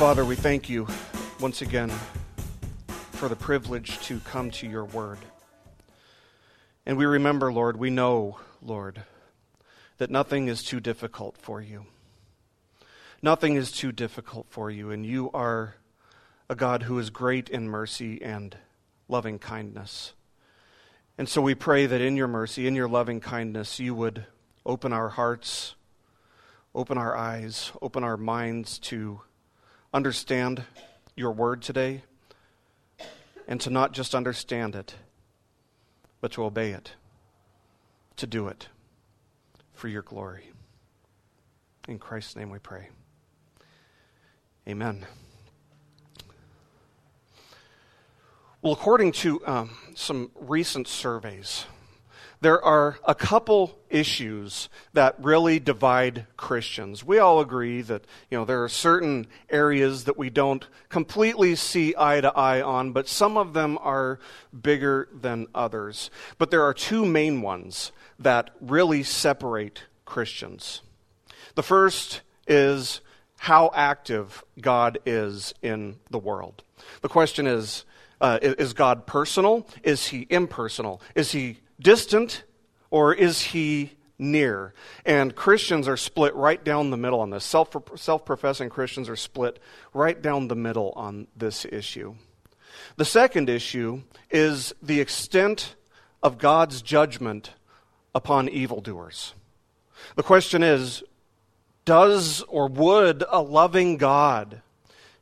Father, we thank you once again for the privilege to come to your word. And we remember, Lord, we know, Lord, that nothing is too difficult for you. Nothing is too difficult for you, and you are a God who is great in mercy and loving kindness. And so we pray that in your mercy, in your loving kindness, you would open our hearts, open our eyes, open our minds to understand your word today, and to not just understand it, but to obey it, to do it for your glory. In Christ's name we pray. Amen. Well, according to um, some recent surveys, there are a couple issues that really divide Christians. We all agree that you know there are certain areas that we don't completely see eye to eye on, but some of them are bigger than others. But there are two main ones that really separate Christians. The first is how active God is in the world. The question is uh, is God personal? Is he impersonal? Is he distant or is he near? And Christians are split right down the middle on this. Self professing Christians are split right down the middle on this issue. The second issue is the extent of God's judgment upon evildoers. The question is does or would a loving God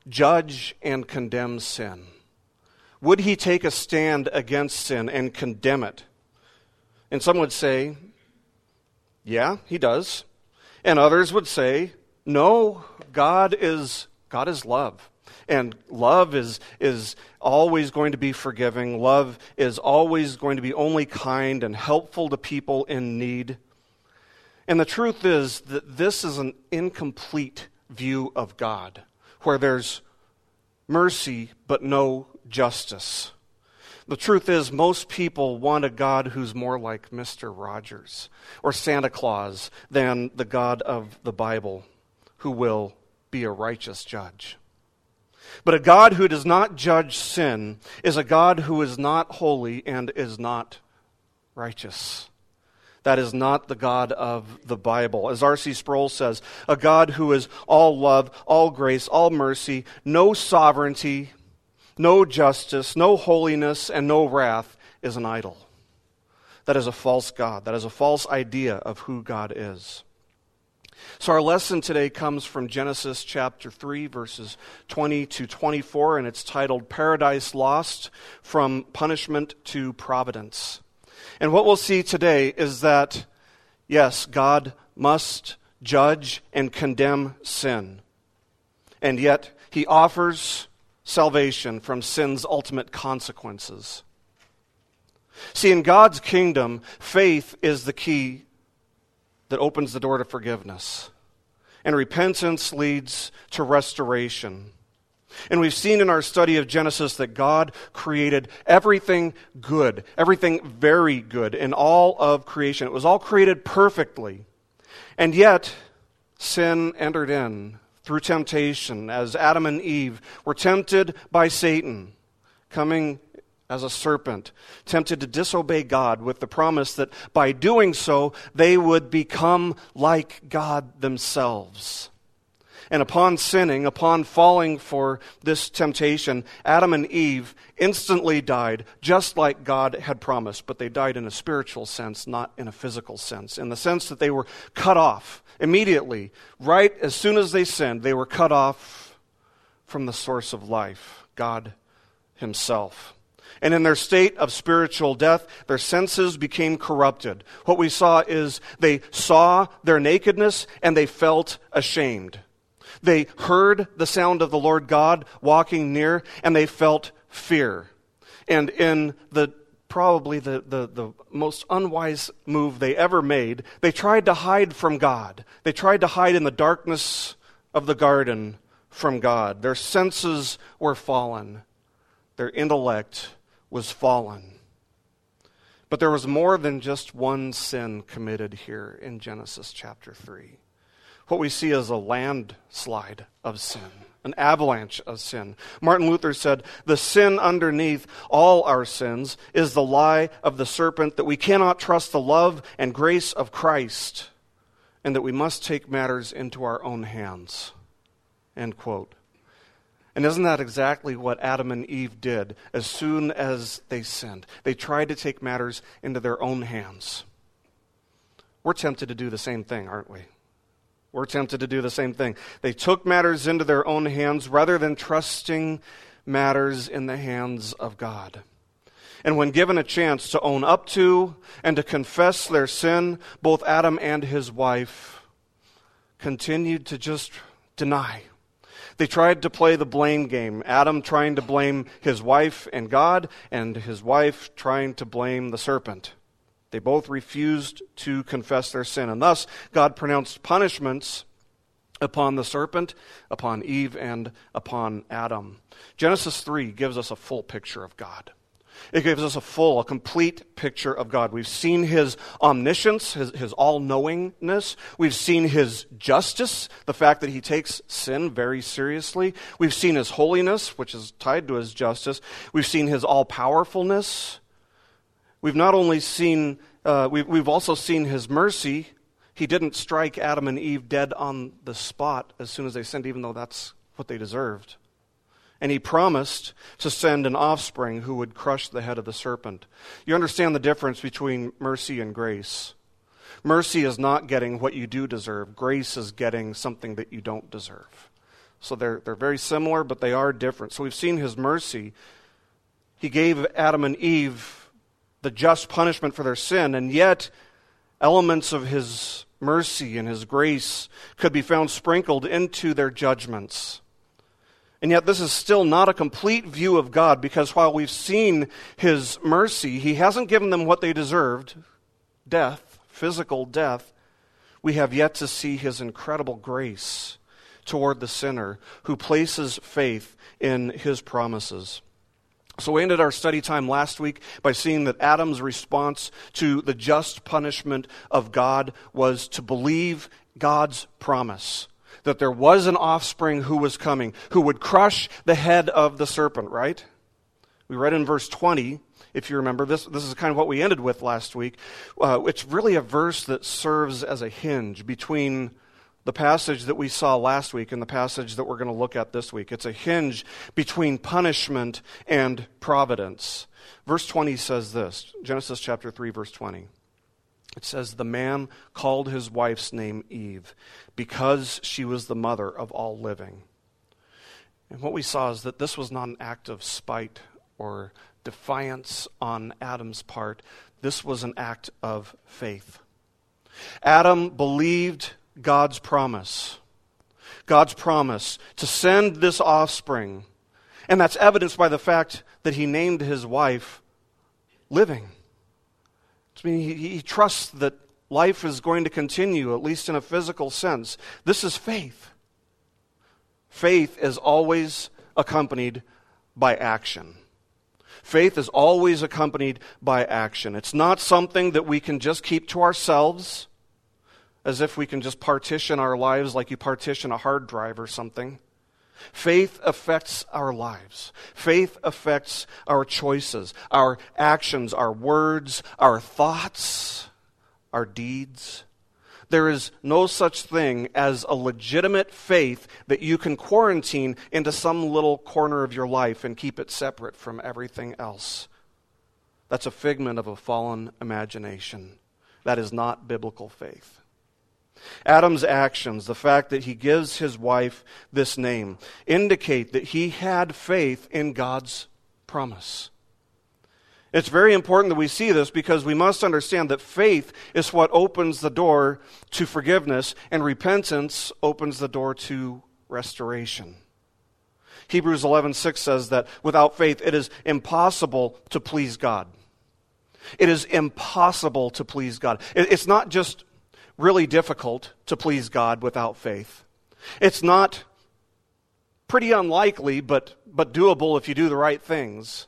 judge and condemn sin? Would he take a stand against sin and condemn it? And some would say, yeah, he does. And others would say, no, God is God is love. And love is, is always going to be forgiving. Love is always going to be only kind and helpful to people in need. And the truth is that this is an incomplete view of God, where there's mercy but no justice. The truth is, most people want a God who's more like Mr. Rogers or Santa Claus than the God of the Bible, who will be a righteous judge. But a God who does not judge sin is a God who is not holy and is not righteous. That is not the God of the Bible. As R.C. Sproul says, a God who is all love, all grace, all mercy, no sovereignty, no justice, no holiness, and no wrath is an idol. That is a false God. That is a false idea of who God is. So, our lesson today comes from Genesis chapter 3, verses 20 to 24, and it's titled Paradise Lost From Punishment to Providence. And what we'll see today is that, yes, God must judge and condemn sin. And yet, he offers salvation from sin's ultimate consequences. See, in God's kingdom, faith is the key that opens the door to forgiveness. And repentance leads to restoration. And we've seen in our study of Genesis that God created everything good, everything very good in all of creation. It was all created perfectly. And yet, sin entered in through temptation, as Adam and Eve were tempted by Satan, coming as a serpent, tempted to disobey God with the promise that by doing so, they would become like God themselves. And upon sinning, upon falling for this temptation, Adam and Eve instantly died, just like God had promised. But they died in a spiritual sense, not in a physical sense. In the sense that they were cut off immediately. Right as soon as they sinned, they were cut off from the source of life, God Himself. And in their state of spiritual death, their senses became corrupted. What we saw is they saw their nakedness and they felt ashamed. They heard the sound of the Lord God walking near, and they felt fear. And in the probably the, the, the most unwise move they ever made, they tried to hide from God. They tried to hide in the darkness of the garden from God. Their senses were fallen, their intellect was fallen. But there was more than just one sin committed here in Genesis chapter 3. What we see is a landslide of sin, an avalanche of sin. Martin Luther said, The sin underneath all our sins is the lie of the serpent that we cannot trust the love and grace of Christ, and that we must take matters into our own hands. End quote. And isn't that exactly what Adam and Eve did as soon as they sinned? They tried to take matters into their own hands. We're tempted to do the same thing, aren't we? We're tempted to do the same thing. They took matters into their own hands rather than trusting matters in the hands of God. And when given a chance to own up to and to confess their sin, both Adam and his wife continued to just deny. They tried to play the blame game. Adam trying to blame his wife and God, and his wife trying to blame the serpent. They both refused to confess their sin. And thus, God pronounced punishments upon the serpent, upon Eve, and upon Adam. Genesis 3 gives us a full picture of God. It gives us a full, a complete picture of God. We've seen his omniscience, his, his all knowingness. We've seen his justice, the fact that he takes sin very seriously. We've seen his holiness, which is tied to his justice. We've seen his all powerfulness. We've not only seen, uh, we've, we've also seen his mercy. He didn't strike Adam and Eve dead on the spot as soon as they sinned, even though that's what they deserved. And he promised to send an offspring who would crush the head of the serpent. You understand the difference between mercy and grace. Mercy is not getting what you do deserve, grace is getting something that you don't deserve. So they're, they're very similar, but they are different. So we've seen his mercy. He gave Adam and Eve the just punishment for their sin, and yet elements of his mercy and his grace could be found sprinkled into their judgments. And yet, this is still not a complete view of God because while we've seen his mercy, he hasn't given them what they deserved death, physical death. We have yet to see his incredible grace toward the sinner who places faith in his promises. So, we ended our study time last week by seeing that Adam's response to the just punishment of God was to believe God's promise that there was an offspring who was coming, who would crush the head of the serpent, right? We read in verse 20, if you remember, this, this is kind of what we ended with last week. Uh, it's really a verse that serves as a hinge between the passage that we saw last week and the passage that we're going to look at this week. It's a hinge between punishment and providence. Verse 20 says this Genesis chapter 3, verse 20. It says, The man called his wife's name Eve because she was the mother of all living. And what we saw is that this was not an act of spite or defiance on Adam's part, this was an act of faith. Adam believed God's promise. God's promise to send this offspring. And that's evidenced by the fact that he named his wife living. I mean, he, he trusts that life is going to continue, at least in a physical sense. This is faith. Faith is always accompanied by action. Faith is always accompanied by action. It's not something that we can just keep to ourselves as if we can just partition our lives like you partition a hard drive or something. Faith affects our lives. Faith affects our choices, our actions, our words, our thoughts, our deeds. There is no such thing as a legitimate faith that you can quarantine into some little corner of your life and keep it separate from everything else. That's a figment of a fallen imagination. That is not biblical faith. Adam's actions, the fact that he gives his wife this name, indicate that he had faith in God's promise. It's very important that we see this because we must understand that faith is what opens the door to forgiveness, and repentance opens the door to restoration. Hebrews 11:6 says that without faith it is impossible to please God. It is impossible to please God. It's not just really difficult to please God without faith. It's not pretty unlikely, but, but doable if you do the right things.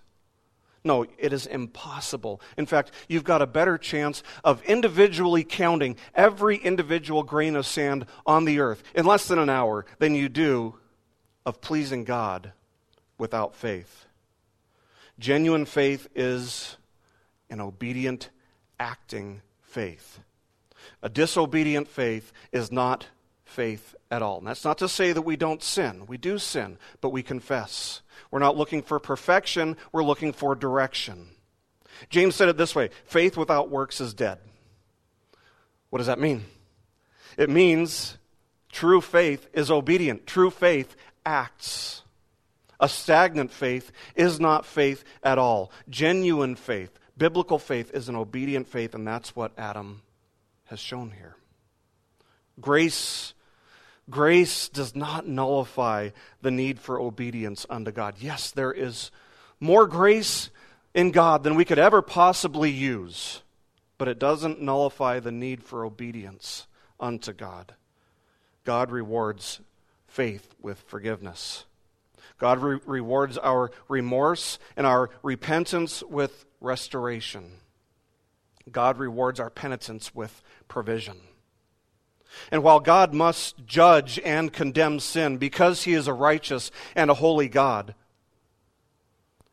No, it is impossible. In fact, you've got a better chance of individually counting every individual grain of sand on the earth in less than an hour than you do of pleasing God without faith. Genuine faith is an obedient, acting faith. A disobedient faith is not faith at all. And that's not to say that we don't sin. We do sin, but we confess. We're not looking for perfection, we're looking for direction. James said it this way faith without works is dead. What does that mean? It means true faith is obedient, true faith acts. A stagnant faith is not faith at all. Genuine faith, biblical faith, is an obedient faith, and that's what Adam has shown here. Grace Grace does not nullify the need for obedience unto God. Yes, there is more grace in God than we could ever possibly use, but it doesn't nullify the need for obedience unto God. God rewards faith with forgiveness. God re- rewards our remorse and our repentance with restoration. God rewards our penitence with provision. And while God must judge and condemn sin because he is a righteous and a holy God,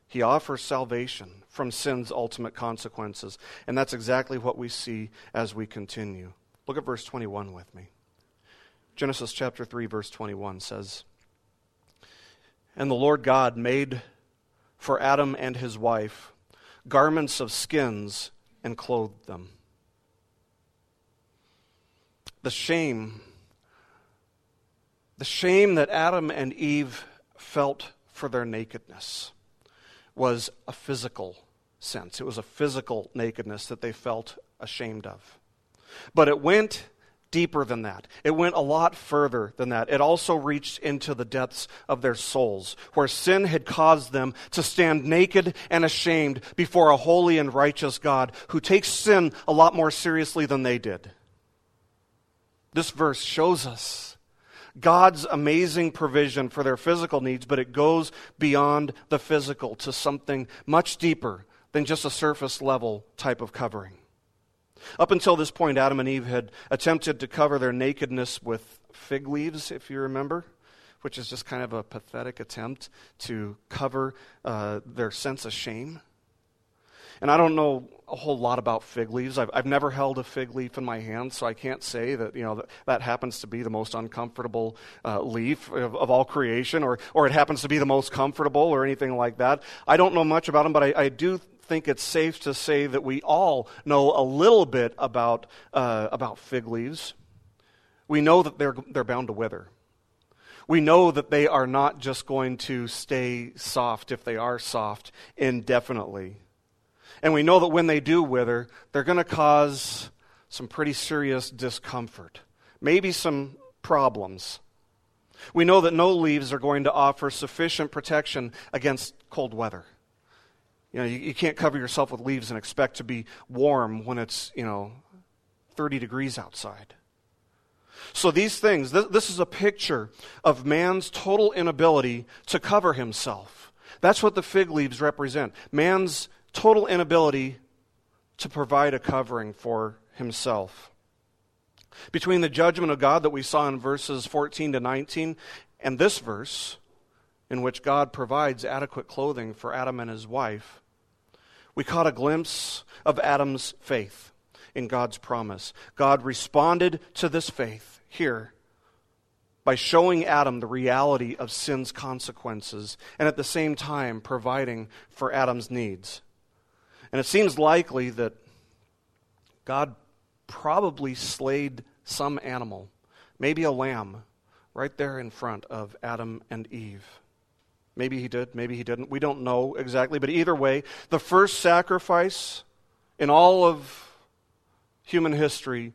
he offers salvation from sin's ultimate consequences. And that's exactly what we see as we continue. Look at verse 21 with me. Genesis chapter 3, verse 21 says, And the Lord God made for Adam and his wife garments of skins and clothed them the shame, the shame that Adam and Eve felt for their nakedness was a physical sense. It was a physical nakedness that they felt ashamed of. But it went deeper than that. It went a lot further than that. It also reached into the depths of their souls, where sin had caused them to stand naked and ashamed before a holy and righteous God who takes sin a lot more seriously than they did. This verse shows us God's amazing provision for their physical needs, but it goes beyond the physical to something much deeper than just a surface level type of covering. Up until this point, Adam and Eve had attempted to cover their nakedness with fig leaves, if you remember, which is just kind of a pathetic attempt to cover uh, their sense of shame. And I don't know a whole lot about fig leaves. I've, I've never held a fig leaf in my hand, so I can't say that you know that, that happens to be the most uncomfortable uh, leaf of, of, all creation, or or it happens to be the most comfortable, or anything like that. I don't know much about them, but I, I do think it's safe to say that we all know a little bit about uh, about fig leaves. We know that they're they're bound to wither. We know that they are not just going to stay soft if they are soft indefinitely. And we know that when they do wither, they're going to cause some pretty serious discomfort, maybe some problems. We know that no leaves are going to offer sufficient protection against cold weather. You know, you, you, can't cover yourself with leaves and expect to be warm when it's, you know, 30 degrees outside. So these things, this, this is a picture of man's total inability to cover himself. That's what the fig leaves represent. Man's total inability to provide a covering for himself. Between the judgment of God that we saw in verses 14 to 19 and this verse, in which God provides adequate clothing for Adam and his wife, we caught a glimpse of Adam's faith in God's promise. God responded to this faith here by showing Adam the reality of sin's consequences and at the same time providing for Adam's needs. And it seems likely that God probably slayed some animal, maybe a lamb, right there in front of Adam and Eve. Maybe he did, maybe he didn't. We don't know exactly. But either way, the first sacrifice in all of human history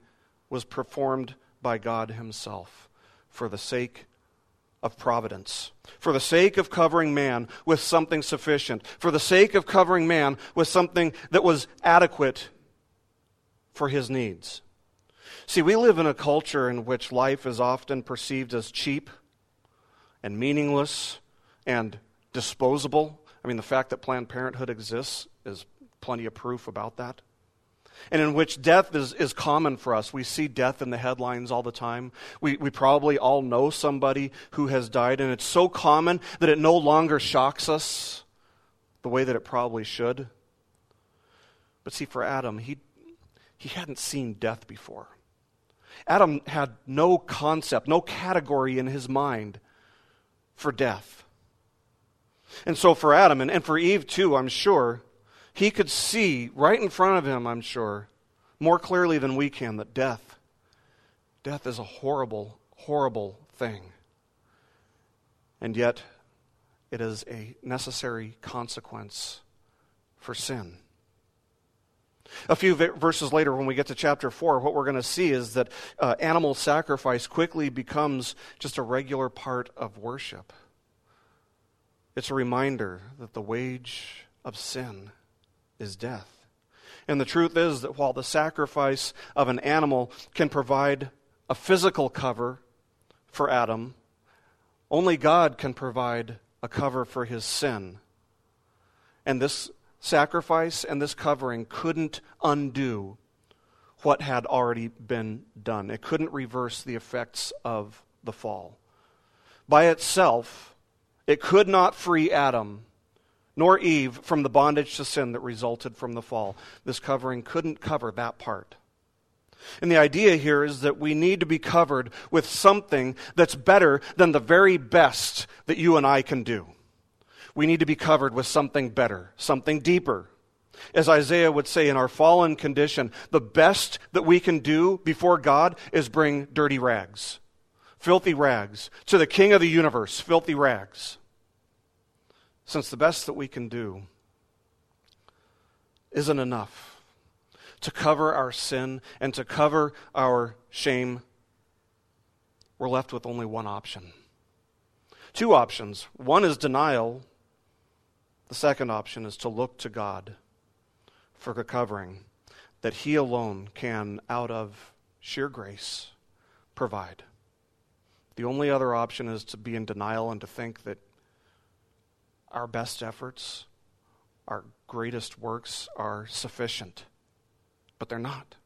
was performed by God Himself for the sake of providence, for the sake of covering man with something sufficient, for the sake of covering man with something that was adequate for his needs. See, we live in a culture in which life is often perceived as cheap and meaningless and disposable I mean, the fact that Planned Parenthood exists is plenty of proof about that. And in which death is, is common for us. We see death in the headlines all the time. We, we probably all know somebody who has died, and it's so common that it no longer shocks us the way that it probably should. But see, for Adam, he, he hadn't seen death before. Adam had no concept, no category in his mind for death. And so for Adam, and, and for Eve too, I'm sure, he could see right in front of him, I'm sure, more clearly than we can, that death, death is a horrible, horrible thing. And yet, it is a necessary consequence for sin. A few verses later, when we get to chapter 4, what we're going to see is that uh, animal sacrifice quickly becomes just a regular part of worship. It's a reminder that the wage of sin is death. And the truth is that while the sacrifice of an animal can provide a physical cover for Adam, only God can provide a cover for his sin. And this sacrifice and this covering couldn't undo what had already been done. It couldn't reverse the effects of the fall. By itself, it could not free Adam nor Eve from the bondage to sin that resulted from the fall. This covering couldn't cover that part. And the idea here is that we need to be covered with something that's better than the very best that you and I can do we need to be covered with something better, something deeper. As Isaiah would say, in our fallen condition, the best that we can do before God is bring dirty rags, filthy rags, to the King of the universe, filthy rags. Since the best that we can do isn't enough to cover our sin and to cover our shame, we're left with only one option. Two options. One is denial, the second option is to look to God for a covering that He alone can, out of sheer grace, provide. The only other option is to be in denial and to think that our best efforts, our greatest works are sufficient. But they're not.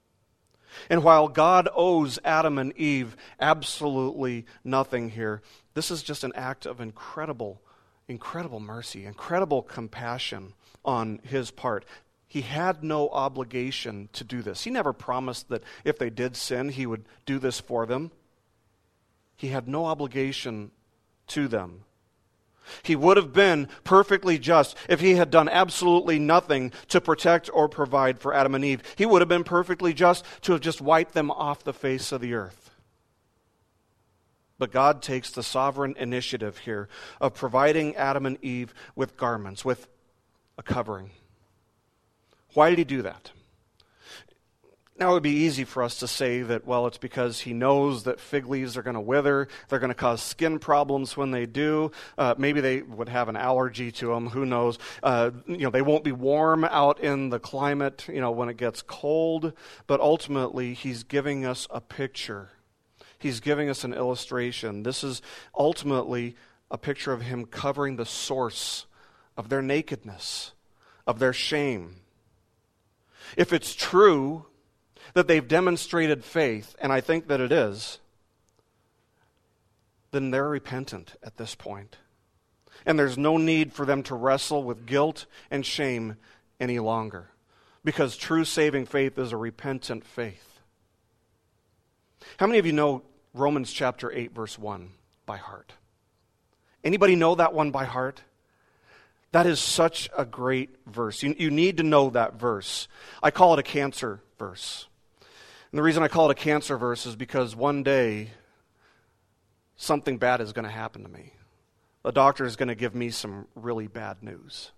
And while God owes Adam and Eve absolutely nothing here, this is just an act of incredible incredible mercy, incredible compassion on his part. He had no obligation to do this. He never promised that if they did sin, he would do this for them. He had no obligation to them. He would have been perfectly just if he had done absolutely nothing to protect or provide for Adam and Eve. He would have been perfectly just to have just wiped them off the face of the earth. But God takes the sovereign initiative here of providing Adam and Eve with garments, with a covering. Why did he do that? Now, it would be easy for us to say that, well, it's because he knows that fig leaves are going to wither. They're going to cause skin problems when they do. Uh, maybe they would have an allergy to them. Who knows? Uh, you know, they won't be warm out in the climate, you know, when it gets cold. But ultimately, he's giving us a picture he's giving us an illustration. This is ultimately a picture of him covering the source of their nakedness, of their shame. If it's true that they've demonstrated faith, and I think that it is, then they're repentant at this point. And there's no need for them to wrestle with guilt and shame any longer. Because true saving faith is a repentant faith. How many of you know Romans chapter 8 verse 1 by heart? Anybody know that one by heart? That is such a great verse. You, you need to know that verse. I call it a cancer verse. And the reason I call it a cancer verse is because one day something bad is going to happen to me. A doctor is going to give me some really bad news.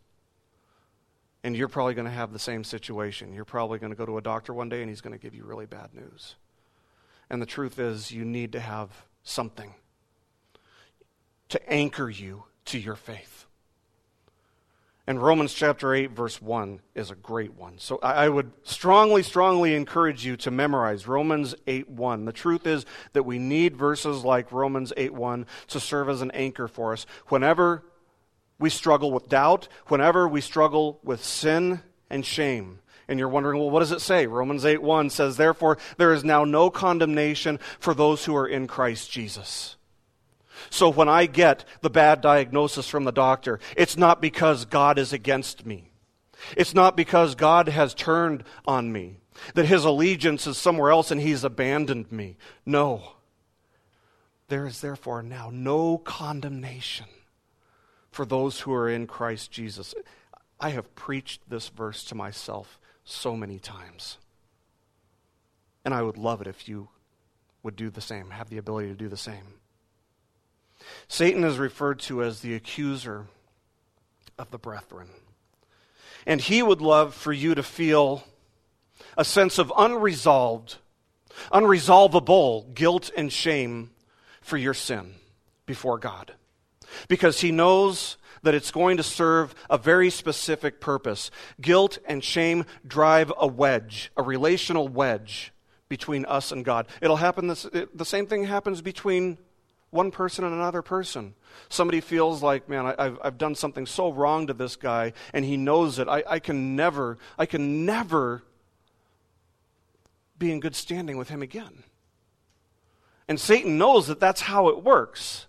And you're probably going to have the same situation. You're probably going to go to a doctor one day and he's going to give you really bad news. And the truth is, you need to have something to anchor you to your faith. And Romans chapter 8, verse 1 is a great one. So I would strongly, strongly encourage you to memorize Romans 8, 1. The truth is that we need verses like Romans 8, 1 to serve as an anchor for us whenever we struggle with doubt, whenever we struggle with sin and shame. And you're wondering, well, what does it say? Romans 8 1 says, Therefore, there is now no condemnation for those who are in Christ Jesus. So when I get the bad diagnosis from the doctor, it's not because God is against me. It's not because God has turned on me, that his allegiance is somewhere else and he's abandoned me. No. There is therefore now no condemnation for those who are in Christ Jesus. I have preached this verse to myself so many times. And I would love it if you would do the same, have the ability to do the same. Satan is referred to as the accuser of the brethren. And he would love for you to feel a sense of unresolved, unresolvable guilt and shame for your sin before God. Because he knows that it's going to serve a very specific purpose. Guilt and shame drive a wedge, a relational wedge between us and God. It'll happen, this, it, the same thing happens between one person and another person. Somebody feels like, man, I, have I've done something so wrong to this guy, and he knows it. I, I can never, I can never be in good standing with him again. And Satan knows that that's how it works.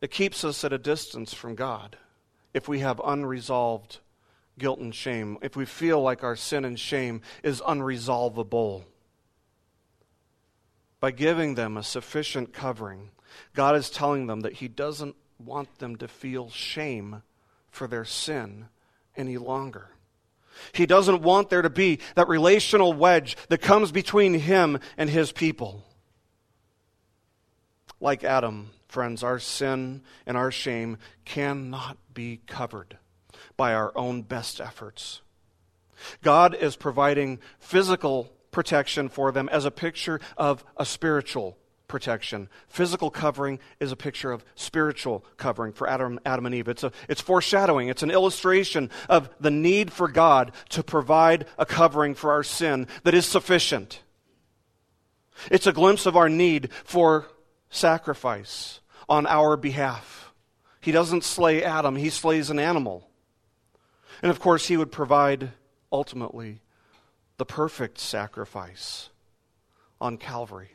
It keeps us at a distance from God if we have unresolved guilt and shame, if we feel like our sin and shame is unresolvable by giving them a sufficient covering, God is telling them that He doesn't want them to feel shame for their sin any longer. He doesn't want there to be that relational wedge that comes between Him and His people. Like Adam, friends, our sin and our shame cannot be covered by our own best efforts. God is providing physical protection for them as a picture of a spiritual protection. Physical covering is a picture of spiritual covering for Adam, Adam and Eve. It's, a, it's foreshadowing, it's an illustration of the need for God to provide a covering for our sin that is sufficient. It's a glimpse of our need for sacrifice on our behalf. He doesn't slay Adam, he slays an animal. And of course, he would provide ultimately the perfect sacrifice on Calvary.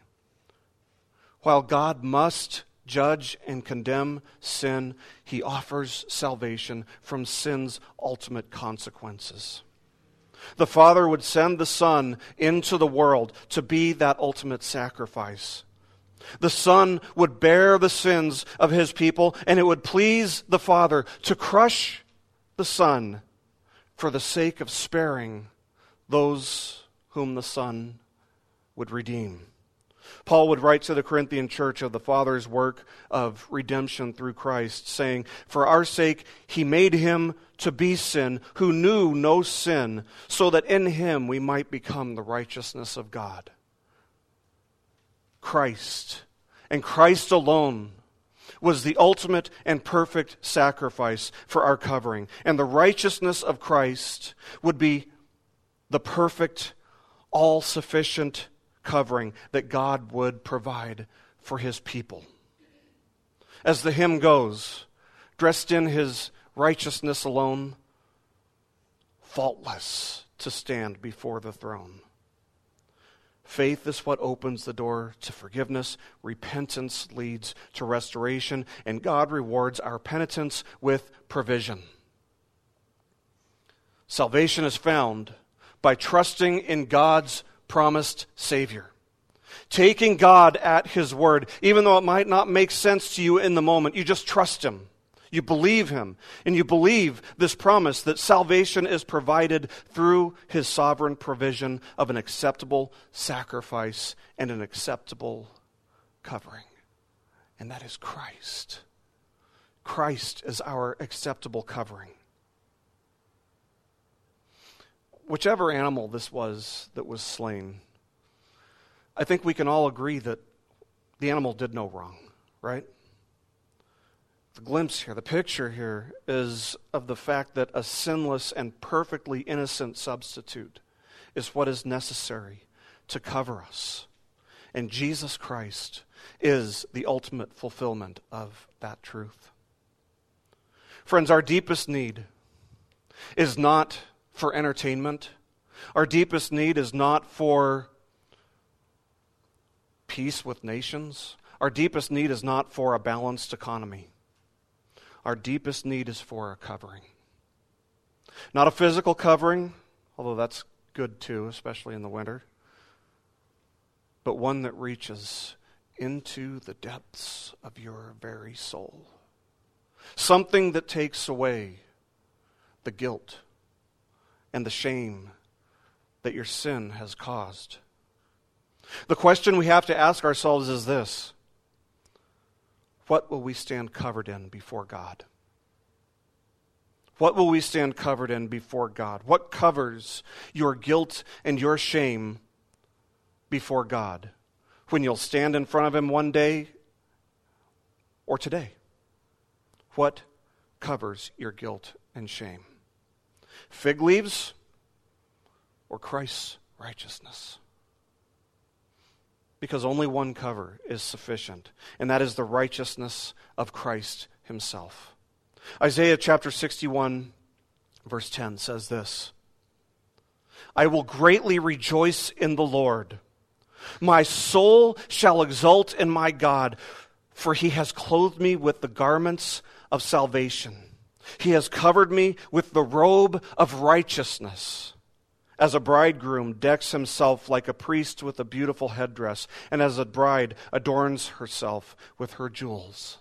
While God must judge and condemn sin, he offers salvation from sin's ultimate consequences. The Father would send the Son into the world to be that ultimate sacrifice. The Son would bear the sins of his people, and it would please the Father to crush the Son for the sake of sparing those whom the Son would redeem. Paul would write to the Corinthian church of the Father's work of redemption through Christ, saying, For our sake he made him to be sin, who knew no sin, so that in him we might become the righteousness of God. Christ, and Christ alone, was the ultimate and perfect sacrifice for our covering. And the righteousness of Christ would be the perfect, all sufficient covering that God would provide for his people. As the hymn goes, dressed in his righteousness alone, faultless to stand before the throne. Faith is what opens the door to forgiveness. Repentance leads to restoration, and God rewards our penitence with provision. Salvation is found by trusting in God's promised Savior. Taking God at His word, even though it might not make sense to you in the moment, you just trust Him. You believe Him, and you believe this promise that salvation is provided through His sovereign provision of an acceptable sacrifice and an acceptable covering. And that is Christ. Christ is our acceptable covering whichever animal this was that was slain, I think we can all agree that the animal did no wrong, right? The glimpse here, the picture here, is of the fact that a sinless and perfectly innocent substitute is what is necessary to cover us. And Jesus Christ is the ultimate fulfillment of that truth. Friends, our deepest need is not for entertainment. Our deepest need is not for peace with nations. Our deepest need is not for a balanced economy. Our deepest need is for a covering. Not a physical covering, although that's good too, especially in the winter, but one that reaches into the depths of your very soul. Something that takes away the guilt and the shame that your sin has caused. The question we have to ask ourselves is this What will we stand covered in before God? What will we stand covered in before God? What covers your guilt and your shame before God? When you'll stand in front of Him one day or today? What covers your guilt and shame? Fig leaves or Christ's righteousness? Because only one cover is sufficient, and that is the righteousness of Christ Himself. Isaiah chapter 61, verse 10 says this I will greatly rejoice in the Lord. My soul shall exult in my God, for he has clothed me with the garments of salvation. He has covered me with the robe of righteousness. As a bridegroom decks himself like a priest with a beautiful headdress, and as a bride adorns herself with her jewels.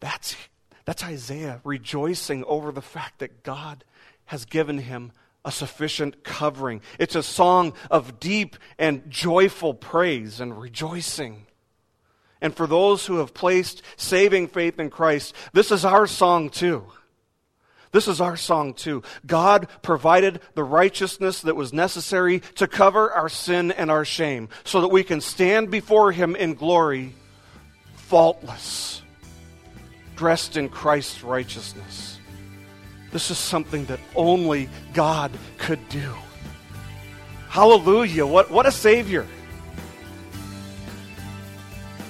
That's, that's Isaiah rejoicing over the fact that God has given him a sufficient covering. It's a song of deep and joyful praise and rejoicing. And for those who have placed saving faith in Christ, this is our song too. This is our song too. God provided the righteousness that was necessary to cover our sin and our shame so that we can stand before Him in glory, faultless, dressed in Christ's righteousness. This is something that only God could do. Hallelujah. What, what a Savior.